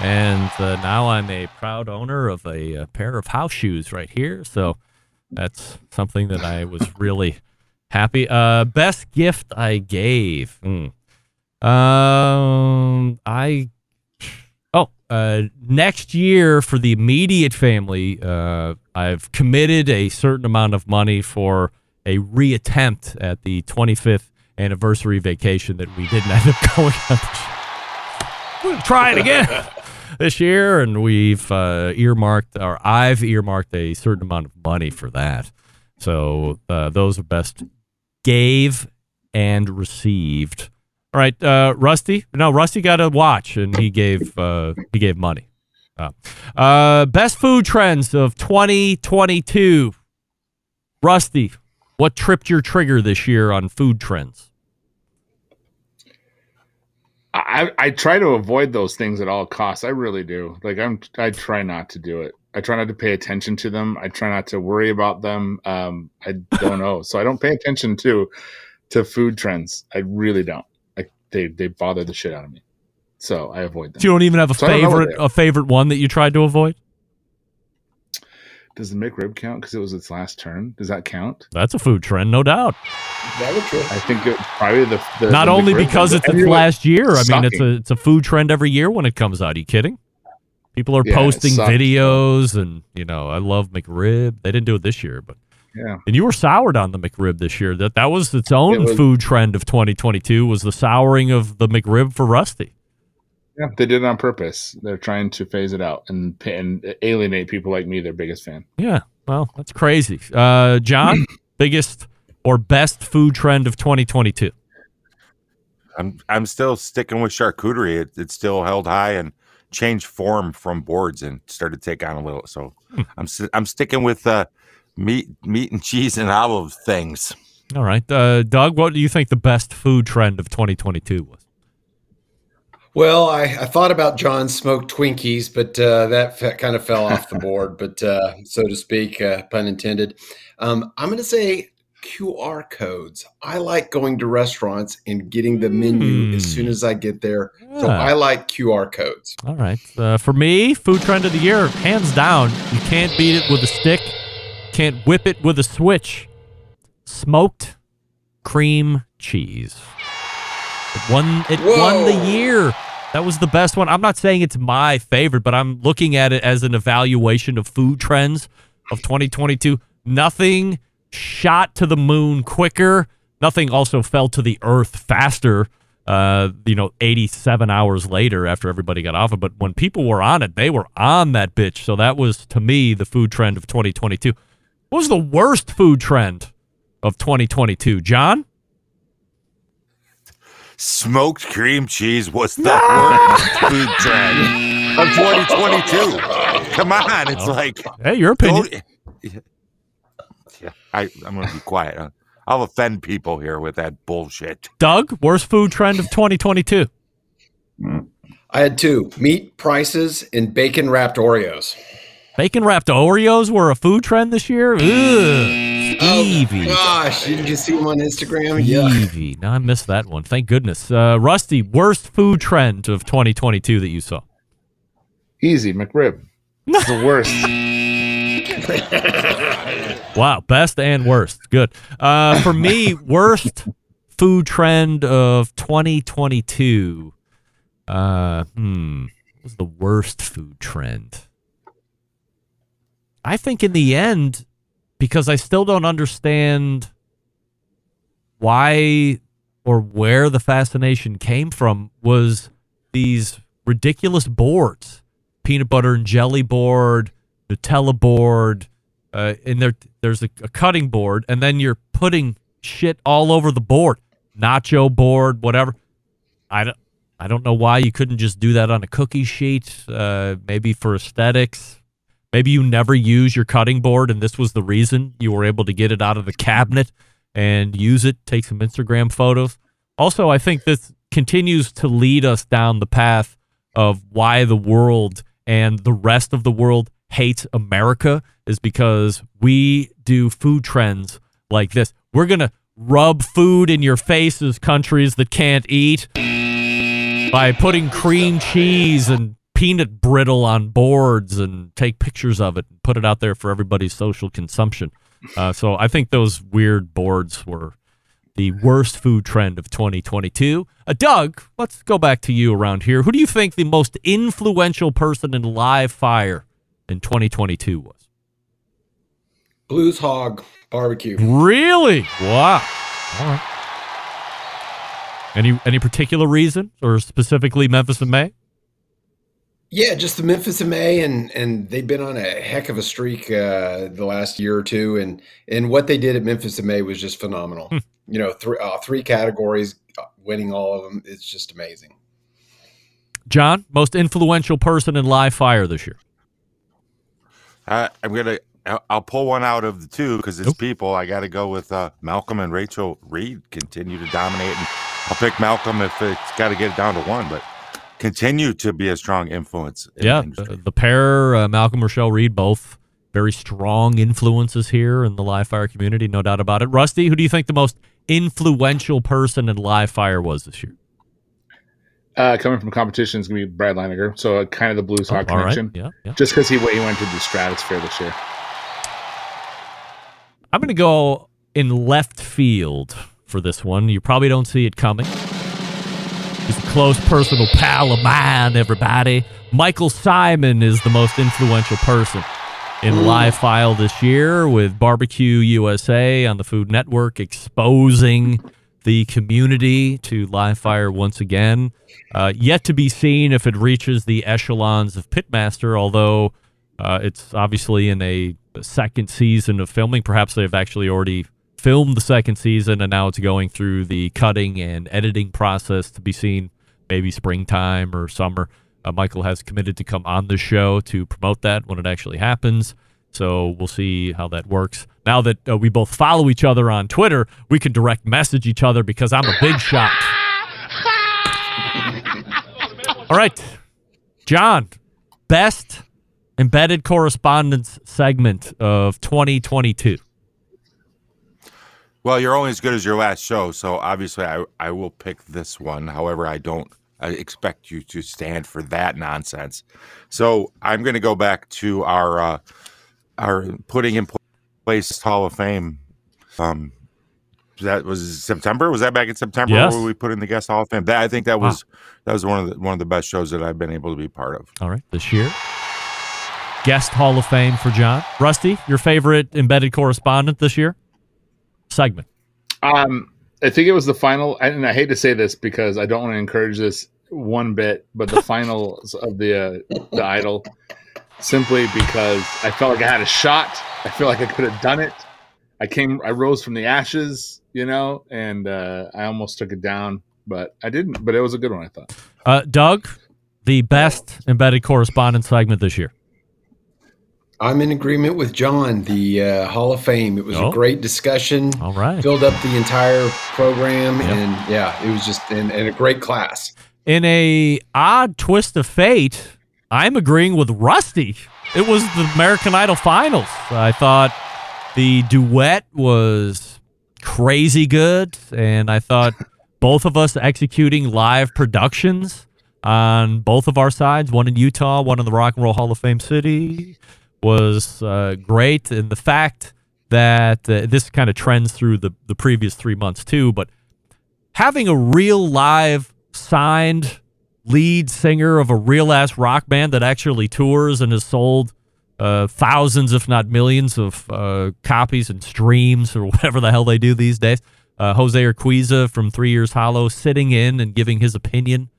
And uh, now I'm a proud owner of a, uh pair of house shoes right here. So that's something that I was really happy. Uh, best gift I gave. Hmm. Um, I oh, uh, next year for the immediate family, uh, I've committed a certain amount of money for a reattempt at the 25th anniversary vacation that we didn't end up going on. We'll try it again this year, and we've uh, earmarked, or I've earmarked a certain amount of money for that. So uh, those are best gave and received. All right, uh, Rusty. No, Rusty got a watch, and he gave uh, he gave money. Uh, uh, best food trends of 2022. Rusty, what tripped your trigger this year on food trends?
I, I try to avoid those things at all costs. I really do. Like I'm, I try not to do it. I try not to pay attention to them. I try not to worry about them. Um, I don't know, so I don't pay attention to to food trends. I really don't. Like they they bother the shit out of me, so I avoid them.
You don't even have a
So I don't know what
favorite a favorite one that you tried to avoid.
Does the McRib count because it was its last turn? Does that count?
That's a food trend, no doubt.
That would true.
I think it probably the, the
Not
the
only
McRib
because
one,
it's
but
its last year. I mean, it's a it's a food trend every year when it comes out. Are you kidding? People are
Yeah,
posting videos, and you know, I love McRib. They didn't do it this year, but
Yeah.
and you were soured on the McRib this year. That that was its own
It was-
food trend of 2022. Was the souring of the McRib for Rusty?
Yeah, they did it on purpose. They're trying to phase it out and and alienate people like me, their biggest fan.
Yeah, well, that's crazy. Uh, John, biggest or best food trend of 2022?
I'm I'm still sticking with charcuterie. It, it's still held high and changed form from boards and started to take on a little. So I'm I'm sticking with uh, meat meat and cheese and olive things.
All right, uh, Doug, what do you think the best food trend of 2022 was?
Well, I, I thought about John's smoked Twinkies, but uh, that fe- kind of fell off the board, but uh, so to speak, uh, pun intended. Um, I'm going to say QR codes. I like going to restaurants and getting the menu as soon as I get there. So I like QR codes.
All right. Uh, for me, food trend of the year, hands down. You can't beat it with a stick. Can't whip it with a switch. Smoked cream cheese. It won. It won the year. That was the best one. I'm not saying it's my favorite, but I'm looking at it as an evaluation of food trends of 2022. Nothing shot to the moon quicker. Nothing also fell to the earth faster. Uh, you know, 87 hours later after everybody got off it. But when people were on it, they were on that bitch. So that was to me the food trend of 2022. What was the worst food trend of 2022, John?
Smoked cream cheese was the worst food trend of 2022. Come on, it's
Oh.
like
Hey, your opinion.
Don't- I, I'm going to be quiet. I'll- I'll offend people here with that bullshit.
Doug, worst food trend of 2022.
I had two meat prices and bacon wrapped Oreos.
Bacon wrapped Oreos were a food trend this year. Ugh, Stevie.
Gosh, didn't you see them on Instagram? Yeah.
Stevie. No, I missed that one. Thank goodness. Uh, Rusty, worst food trend of 2022 that you saw?
Easy McRib. It's the worst.
Wow, best and worst. Good. Uh, for me, worst food trend of 2022. Uh, hmm. was the worst food trend? I think in the end, because I still don't understand why or where the fascination came from, was these ridiculous boards peanut butter and jelly board, Nutella board, uh, and there there's a, a cutting board, and then you're putting shit all over the board, nacho board, whatever. I don't, I don't know why you couldn't just do that on a cookie sheet. Uh, maybe for aesthetics. Maybe you never use your cutting board, and this was the reason you were able to get it out of the cabinet and use it. Take some Instagram photos. Also, I think this continues to lead us down the path of why the world and the rest of the world hates America is because we do food trends like this. We're going to rub food in your faces, countries that can't eat, by putting cream cheese and peanut brittle on boards and take pictures of it and put it out there for everybody's social consumption. Uh, so I think those weird boards were the worst food trend of 2022. Uh, Doug, let's go back to you around here. Who do you think the most influential person in live fire in 2022 was?
Blues Hog Barbecue.
Really? Wow. All right. Any any particular reason, or specifically Memphis in May?
Yeah, just the Memphis in May, and and they've been on a heck of a streak uh, the last year or two, and and what they did at Memphis in May was just phenomenal.
Hmm.
You know, three uh, three categories, winning all of them. It's just amazing.
John, most influential person in live fire this year.
Uh, I'm gonna. I'll- I'll pull one out of the two because it's people. I got to go with uh, Malcolm and Rachel Reed. Continue to dominate, and I'll pick Malcolm if it's got to get it down to one. But continue to be a strong influence. in
yeah,
the
the, the pair, uh, Malcolm Rochelle Reed, both very strong influences here in the live fire community, no doubt about it. Rusty, who do you think the most influential person in live fire was this year?
Uh, coming from competition is going to be Brad Leininger. So uh, kind of the Blues Hog
Oh, all right.
connection.
Yeah, yeah.
Just because he, he went to the stratosphere this year.
I'm going to go in left field for this one. You probably don't see it coming. He's a close personal pal of mine, everybody. Michael Symon is the most influential person in live file this year with Barbecue USA on the Food Network exposing the community to live fire once again. Uh, yet to be seen if it reaches the echelons of Pitmaster, although uh, it's obviously in a second season of filming. Perhaps they've actually already filmed the second season and now it's going through the cutting and editing process to be seen maybe springtime or summer. Uh, Michael has committed to come on the show to promote that when it actually happens. So we'll see how that works. Now that uh, we both follow each other on Twitter, we can direct message each other because I'm a big shot. All right, John, best embedded correspondents segment of 2022.
Well, you're only as good as your last show, so obviously I, I will pick this one. However, I don't I expect you to stand for that nonsense. So I'm going to go back to our uh, our putting in place Hall of Fame. Um, that was September. Was that back in September
Yes.
where we put in the guest Hall of Fame? That I think that
Wow.
was that was one of the one of the best shows that I've been able to be part of.
All right, this year. Guest Hall of Fame for John. Rusty, your favorite embedded correspondent this year? Segment.
Um, I think it was the final, and I hate to say this because I don't want to encourage this one bit, but the finals of the uh, the Idol, simply because I felt like I had a shot. I feel like I could have done it. I came, I rose from the ashes, you know, and uh, I almost took it down, but I didn't. But it was a good one, I thought.
Uh, Doug, the best embedded correspondents segment this year.
I'm in agreement with John. The uh, Hall of Fame. It was
Oh.
a great discussion.
All right.
Filled up the entire program, and yeah, it was just and, and a great class.
In a odd twist of fate, I'm agreeing with Rusty. It was the American Idol finals. I thought the duet was crazy good, and I thought both of us executing live productions on both of our sides, one in Utah, one in the Rock and Roll Hall of Fame city, was uh, great. And the fact that uh, this kind of trends through the, the previous three months too, but having a real live signed lead singer of a real ass rock band that actually tours and has sold uh, thousands, if not millions, of uh, copies and streams or whatever the hell they do these days. Uh, Jose Urquiza from Three Years Hollow sitting in and giving his opinion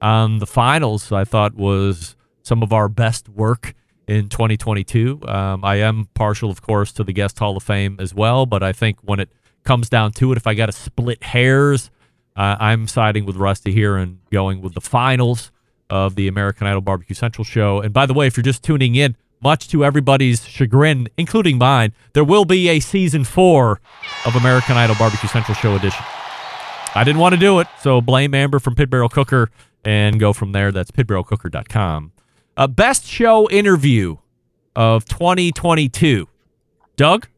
on the finals, I thought was some of our best work in 2022. Um, I am partial, of course, to the Guest Hall of Fame as well, but I think when it comes down to it, if I got to split hairs, uh, I'm siding with Rusty here and going with the finals of the American Idol Barbecue Central show. And by the way, if you're just tuning in, much to everybody's chagrin, including mine, there will be a season four of American Idol Barbecue Central Show edition. I didn't want to do it, so blame Amber from Pit Barrel Cooker and go from there. That's pitbarrelcooker.com. Uh, best show interview of 2022. Doug?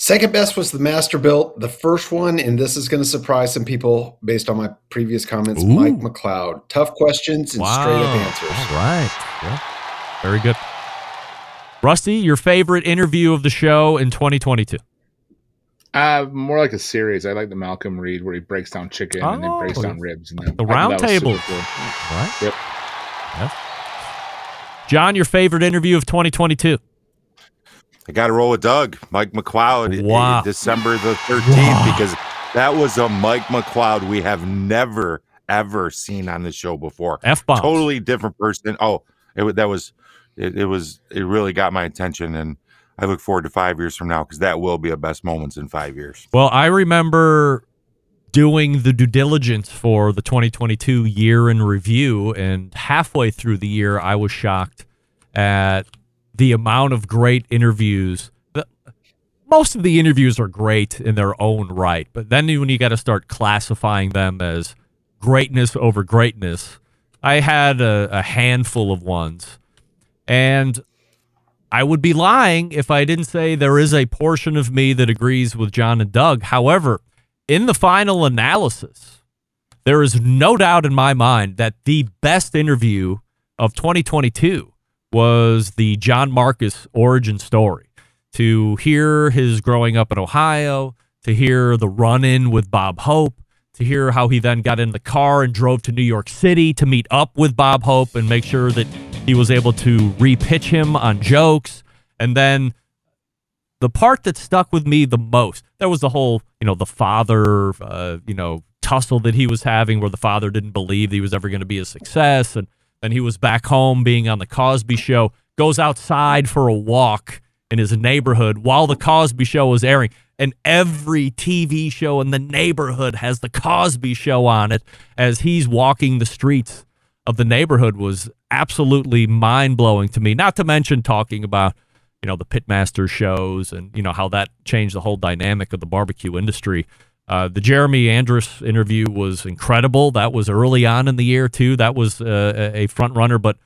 Second best was the Masterbuilt. The first one, and this is going to surprise some people based on my previous comments,
Ooh.
Mike McCloud. Tough questions and straight up answers.
All right. Yeah. Very good. Rusty, your favorite interview of the show in 2022?
Uh, more like a series. I like the Malcolm Reed where he breaks down chicken and then breaks
Oh.
down ribs. And then,
The round table.
cool.
Right.
Yep.
Yes. John, your favorite interview of 2022?
I got to roll with Doug, Mike McCloud,
Wow.
December the 13th,
Wow.
because that was a Mike McCloud we have never, ever seen on the show before.
F-bombs.
Totally different person. Oh, it, that was, it, it was, it really got my attention. And I look forward to five years from now because that will be a best moments in five years.
Well, I remember doing the due diligence for the 2022 year in review, and halfway through the year, I was shocked at the amount of great interviews. The, most of the interviews are great in their own right, but then when you got to start classifying them as greatness over greatness, I had a, a handful of ones, and I would be lying if I didn't say there is a portion of me that agrees with John and Doug. However, in the final analysis, there is no doubt in my mind that the best interview of 2022 was the John Markus origin story. To hear his growing up in Ohio, to hear the run in with Bob Hope, to hear how he then got in the car and drove to New York City to meet up with Bob Hope and make sure that he was able to repitch him on jokes. And then the part that stuck with me the most, there was the whole, you know, the father, uh, you know, tussle that he was having where the father didn't believe he was ever going to be a success. And then he was back home being on the Cosby show, goes outside for a walk in his neighborhood while the Cosby show was airing. And every TV show in the neighborhood has the Cosby show on it as he's walking the streets of the neighborhood was absolutely mind blowing to me. Not to mention talking about, you know, the Pitmaster shows and, you know, how that changed the whole dynamic of the barbecue industry. Uh, the Jeremy Andrus interview was incredible. That was early on in the year, too. That was uh, a front runner. But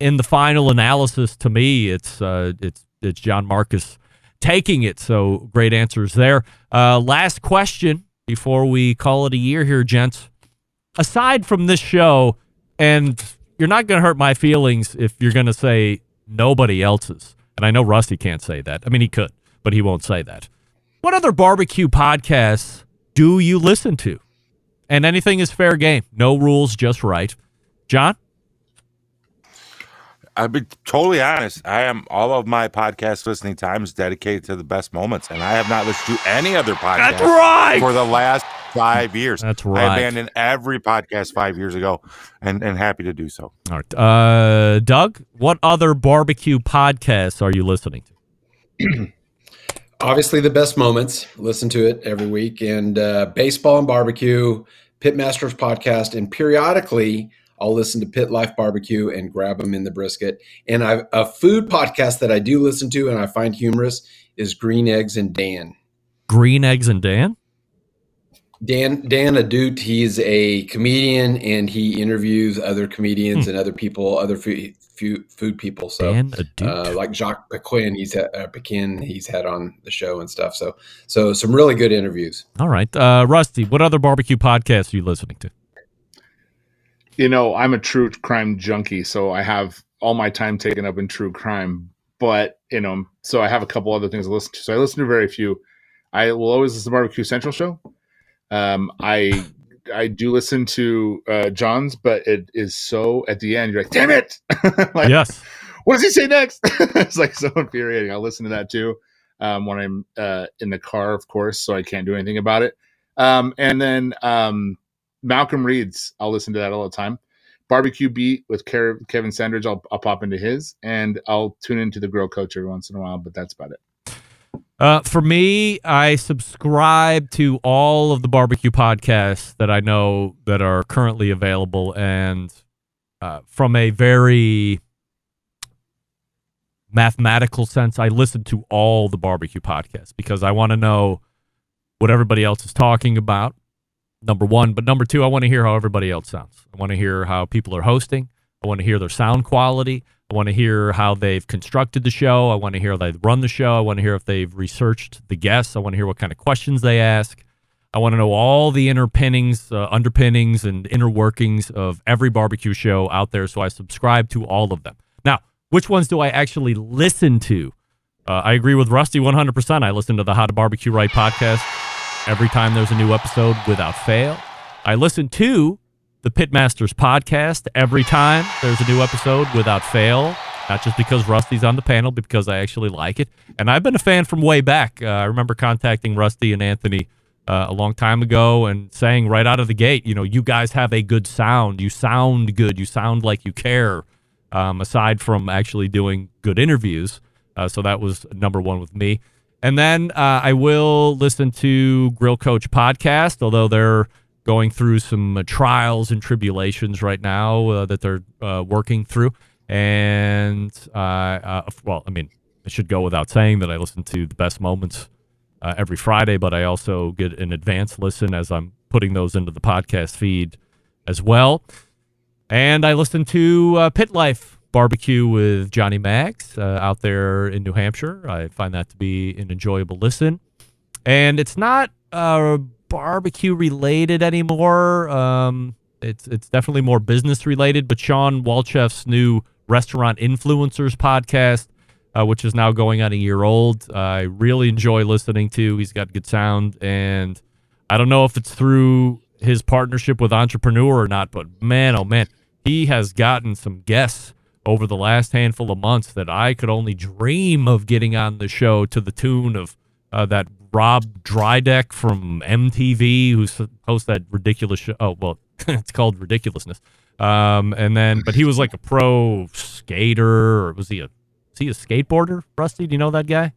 in the final analysis, to me, it's uh, it's it's John Markus taking it. So great answers there. Uh, last question before we call it a year here, gents. Aside from this show, and you're not going to hurt my feelings if you're going to say nobody else's. And I know Rusty can't say that. I mean, he could, but he won't say that. What other barbecue podcasts do you listen to? And anything is fair game. No rules, just right. John?
I'll be totally honest. I am all of my podcast listening time is dedicated to the best moments, and I have not listened to any other podcast
That's right.
for the last five years.
That's right.
I abandoned every podcast five years ago, and and happy to do so.
All right. Uh, Doug, what other barbecue podcasts are you listening to?
Obviously, the best moments. Listen to it every week. And uh, baseball and barbecue, Pitmasters podcast, and periodically I'll listen to Pit Life Barbecue and grab them in the brisket. And I've, a food podcast that I do listen to and I find humorous is Green Eggs and Dan.
Green Eggs and Dan?
Dan Dan Ahdoot, he's a comedian and he interviews other comedians
Hmm.
and other people, other food, food, food people. So
Dan
uh, like Jacques Pequin, he's had, uh, Pequin, he's had on the show and stuff. So so some really good interviews.
All right. Uh, Rusty, what other barbecue podcasts are you listening to?
You know, I'm a true crime junkie, so I have all my time taken up in true crime. But you know, so I have a couple other things to listen to. So I listen to very few. I will always listen to Barbecue Central show. Um, I I do listen to uh, John's, but it is so at the end you're like, damn it! like,
yes.
What does he say next? it's like so infuriating. I'll listen to that too um, when I'm uh, in the car, of course, so I can't do anything about it. Um, and then um, Malcolm Reed's, I'll listen to that all the time. Barbecue Beat with Kevin Sandridge, I'll, I'll pop into his, and I'll tune into the Grill Coach every once in a while, but that's about it.
Uh, for me, I subscribe to all of the barbecue podcasts that I know that are currently available, and uh, from a very mathematical sense, I listen to all the barbecue podcasts because I want to know what everybody else is talking about. Number one, but number two, I want to hear how everybody else sounds. I want to hear how people are hosting. I want to hear their sound quality. I want to hear how they've constructed the show. I want to hear how they run the show. I want to hear if they've researched the guests. I want to hear what kind of questions they ask. I want to know all the inner pinnings, uh, underpinnings, and inner workings of every barbecue show out there. So I subscribe to all of them. Now, which ones do I actually listen to? Uh, I agree with Rusty 100%. I listen to the How to Barbecue Right podcast every time there's a new episode without fail. I listen to the Pitmasters podcast every time there's a new episode without fail. Not just because Rusty's on the panel, but because I actually like it. And I've been a fan from way back. Uh, I remember contacting Rusty and Anthony uh, a long time ago and saying right out of the gate, you know, you guys have a good sound. You sound good. You sound like you care, um, aside from actually doing good interviews. Uh, so that was number one with me. And then uh, I will listen to Grill Coach podcast, although they're going through some uh, trials and tribulations right now uh, that they're uh, working through. And well, I mean, it should go without saying that I listen to the best moments every Friday, but I also get an advanced listen as I'm putting those into the podcast feed as well. And I listen to uh, Pit Life Barbecue with Johnny Mags uh, out there in New Hampshire. I find that to be an enjoyable listen. And it's not uh, barbecue related anymore. Um, it's it's definitely more business related. But Shawn Walchef's new restaurant influencers podcast, uh, which is now going on a year old, I really enjoy listening to. He's got good sound, and I don't know if it's through his partnership with Entrepreneur or not, but man, oh man, he has gotten some guests over the last handful of months that I could only dream of getting on the show to the tune of uh, that Rob Dyrdek from MTV, who hosts that ridiculous show. Oh, well, it's called Ridiculousness. Um, and then, but he was like a pro skater, or was he a, was he a skateboarder? Rusty, do you know that guy?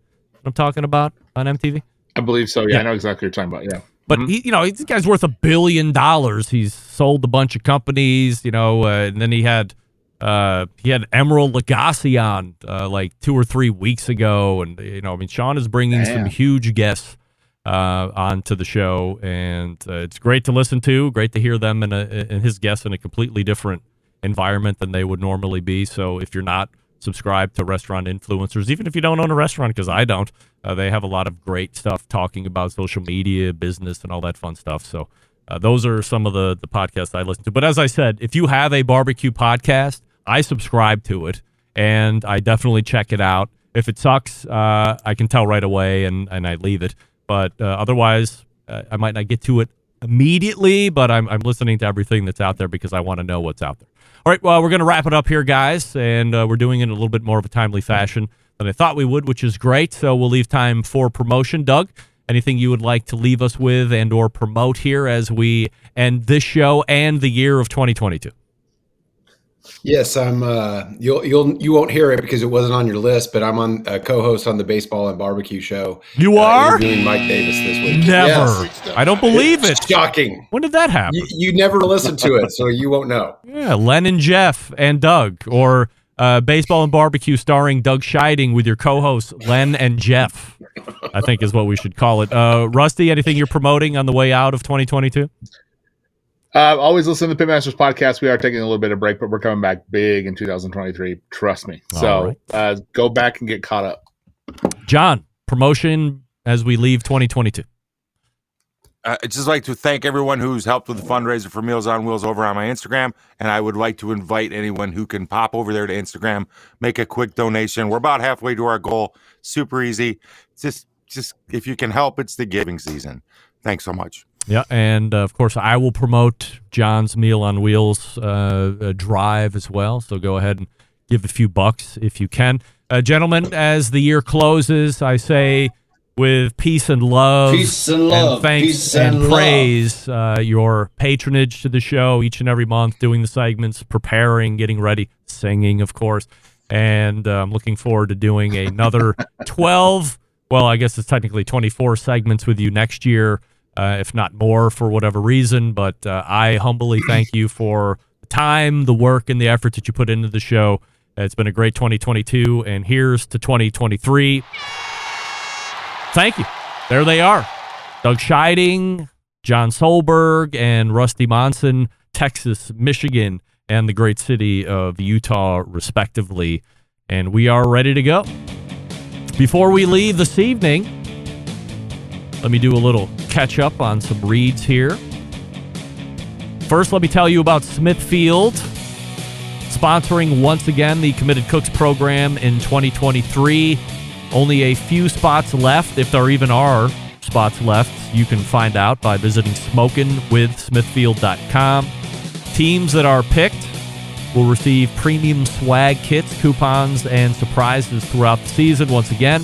I'm talking about on MTV.
I believe so. Yeah, yeah. I know exactly what you're talking about. Yeah.
But mm-hmm. he, you know, this guy's worth a billion dollars. He's sold a bunch of companies, you know, uh, and then he had uh, he had Emeril Lagasse on uh, like two or three weeks ago, and you know, I mean, Sean is bringing Damn. some huge guests uh, onto the show, and uh, it's great to listen to. Great to hear them and in his guests in a completely different environment than they would normally be. So if you're not subscribed to restaurant influencers, even if you don't own a restaurant, because I don't, uh, they have a lot of great stuff talking about social media, business, and all that fun stuff. So. Uh, those are some of the, the podcasts I listen to. But as I said, if you have a barbecue podcast I subscribe to it and I definitely check it out. If it sucks, uh, I can tell right away and, and I leave it. But uh, otherwise, uh, I might not get to it immediately, but I'm, I'm listening to everything that's out there because I want to know what's out there. All right, well, we're going to wrap it up here, guys, and uh, we're doing it in a little bit more of a timely fashion than I thought we would, which is great. So we'll leave time for promotion. Doug, anything you would like to leave us with and or promote here as we end this show and the year of 2022?
Yes, I'm. Uh, you'll you'll you won't hear it because it wasn't on your list, but I'm on a co-host on the Baseball and Barbecue Show.
You
uh,
are
doing Mike Davis this week.
Never.
Yes.
I don't believe it.
Shocking.
When did that happen?
You, you never listened to it, so you won't know.
Yeah, Len and Jeff and Doug, or uh, Baseball and Barbecue, starring Doug Scheiding with your co-hosts Len and Jeff. I think is what we should call it. Uh, Rusty, anything you're promoting on the way out of 2022?
Uh, always listen to the Pitmasters podcast. We are taking a little bit of break, but we're coming back big in 2023. Trust me. so right. uh, go back and get caught up.
John, promotion as we leave 2022.
Uh, I'd just like to thank everyone who's helped with the fundraiser for Meals on Wheels over on my Instagram. And I would like to invite anyone who can pop over there to Instagram, make a quick donation. We're about halfway to our goal. Super easy. Just, just if you can help, it's the giving season. Thanks so much.
Yeah, and uh, of course, I will promote John's Meal on Wheels uh, uh, drive as well. So go ahead and give a few bucks if you can. Uh, gentlemen, as the year closes, I say with peace and love,
Peace and love, and
thanks
peace
and,
and love.
praise, uh, your patronage to the show each and every month, doing the segments, preparing, getting ready, singing, of course. And uh, I'm looking forward to doing another 12, well, I guess it's technically 24 segments with you next year uh, if not more, for whatever reason. But uh, I humbly thank you for the time, the work, and the effort that you put into the show. It's been a great 2022, and here's to 2023. Thank you. There they are Doug Scheiding, John Solberg, and Rusty Monson, Texas, Michigan, and the great city of Utah, respectively. And we are ready to go. Before we leave this evening, let me do a little catch up on some reads here. First, let me tell you about Smithfield sponsoring once again the Committed Cooks program in 2023. Only a few spots left, if there even are spots left. You can find out by visiting smokinwithsmithfield.com. Teams that are picked will receive premium swag kits, coupons, and surprises throughout the season. Once again,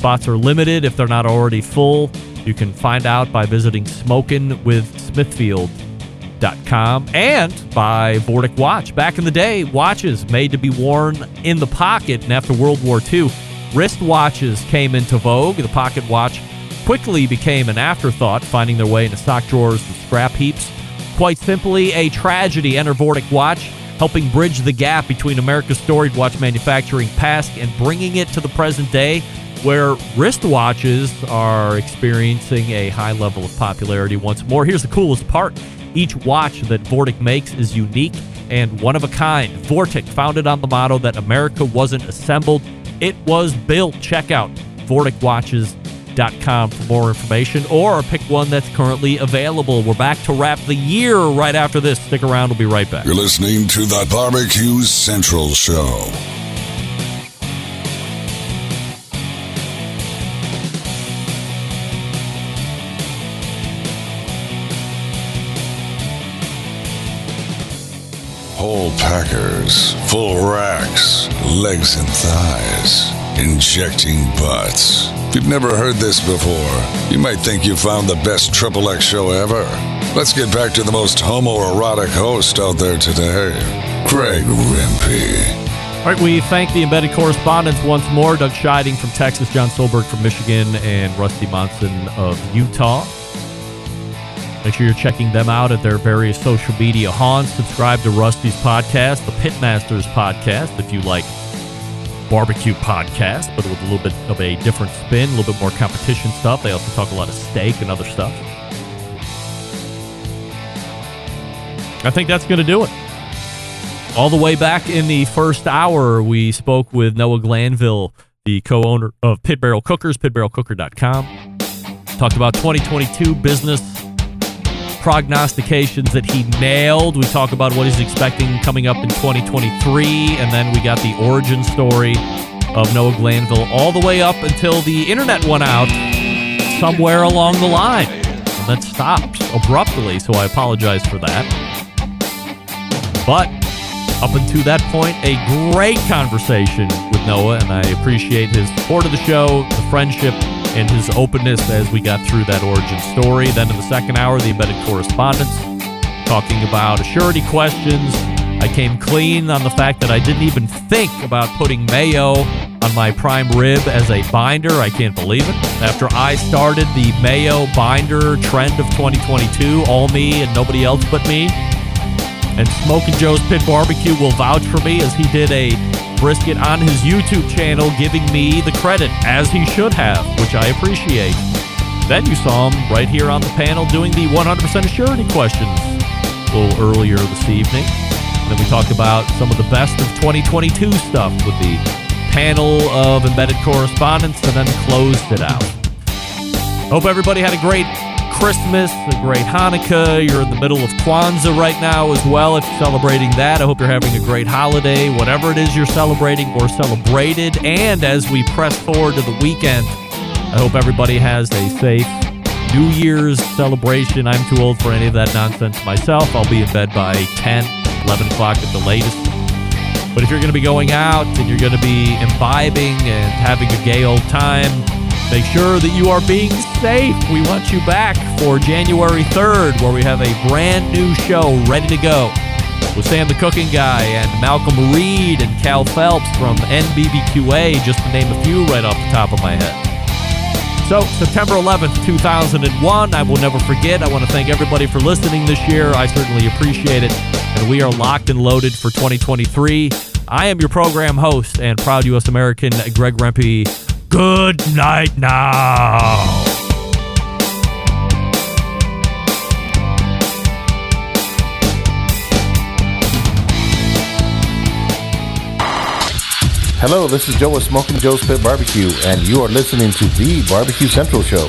spots are limited if they're not already full. You can find out by visiting smokinwithsmithfield.com and by Vortic Watch. Back in the day, watches made to be worn in the pocket, and after World War II, wrist watches came into vogue. The pocket watch quickly became an afterthought, finding their way into sock drawers and scrap heaps. Quite simply, a tragedy. Enter Vortic Watch, helping bridge the gap between America's storied watch manufacturing past and bringing it to the present day where wristwatches are experiencing a high level of popularity once more. Here's the coolest part each watch that Vortic makes is unique and one of a kind. Vortic, founded on the motto that America wasn't assembled, it was built. Check out VorticWatches.com for more information or pick one that's currently available. We're back to wrap the year right after this. Stick around, we'll be right back.
You're listening to the Barbecue Central Show. Whole packers, full racks, legs and thighs, injecting butts. If you've never heard this before, you might think you found the best Triple X show ever. Let's get back to the most homoerotic host out there today, Craig Rempe.
All right, we thank the embedded correspondents once more Doug Scheiding from Texas, John Solberg from Michigan, and Rusty Monson of Utah. Make sure you're checking them out at their various social media haunts. Subscribe to Rusty's podcast, the Pitmasters podcast, if you like barbecue podcast, but with a little bit of a different spin, a little bit more competition stuff. They also talk a lot of steak and other stuff. I think that's going to do it. All the way back in the first hour, we spoke with Noah Glanville, the co owner of Pit Barrel Cookers, pitbarrelcooker.com. Talked about 2022 business prognostications that he nailed. We talk about what he's expecting coming up in 2023, and then we got the origin story of Noah Glanville all the way up until the internet went out somewhere along the line. And that stopped abruptly, so I apologize for that. But up until that point, a great conversation with Noah, and I appreciate his support of the show, the friendship, and his openness as we got through that origin story. Then in the second hour, the embedded correspondents, talking about surety questions. I came clean on the fact that I didn't even think about putting mayo on my prime rib as a binder. I can't believe it. After I started the mayo binder trend of 2022, all me and nobody else but me. And Smoking Joe's Pit Barbecue will vouch for me as he did a brisket on his YouTube channel, giving me the credit as he should have, which I appreciate. Then you saw him right here on the panel doing the 100% surety questions a little earlier this evening. Then we talked about some of the best of 2022 stuff with the panel of embedded correspondents and then closed it out. Hope everybody had a great Christmas, a great Hanukkah. You're in the middle of Kwanzaa right now as well. If you're celebrating that, I hope you're having a great holiday. Whatever it is you're celebrating or celebrated. And as we press forward to the weekend, I hope everybody has a safe, New Year's celebration. I'm too old for any of that nonsense myself. I'll be in bed by 10, 11 o'clock at the latest. But if you're going to be going out and you're going to be imbibing and having a gay old time, make sure that you are being safe. We want you back for January 3rd, where we have a brand new show ready to go with Sam the Cooking Guy and Malcolm Reed and Cal Phelps from NBBQA, just to name a few right off the top of my head. So, September 11th, 2001, I will never forget. I want to thank everybody for listening this year. I certainly appreciate it. And we are locked and loaded for 2023. I am your program host and proud U.S. American, Greg Rempe. Good night now.
Hello, this is Joe with Smoking Joe's Pit Barbecue, and you are listening to The Barbecue Central Show.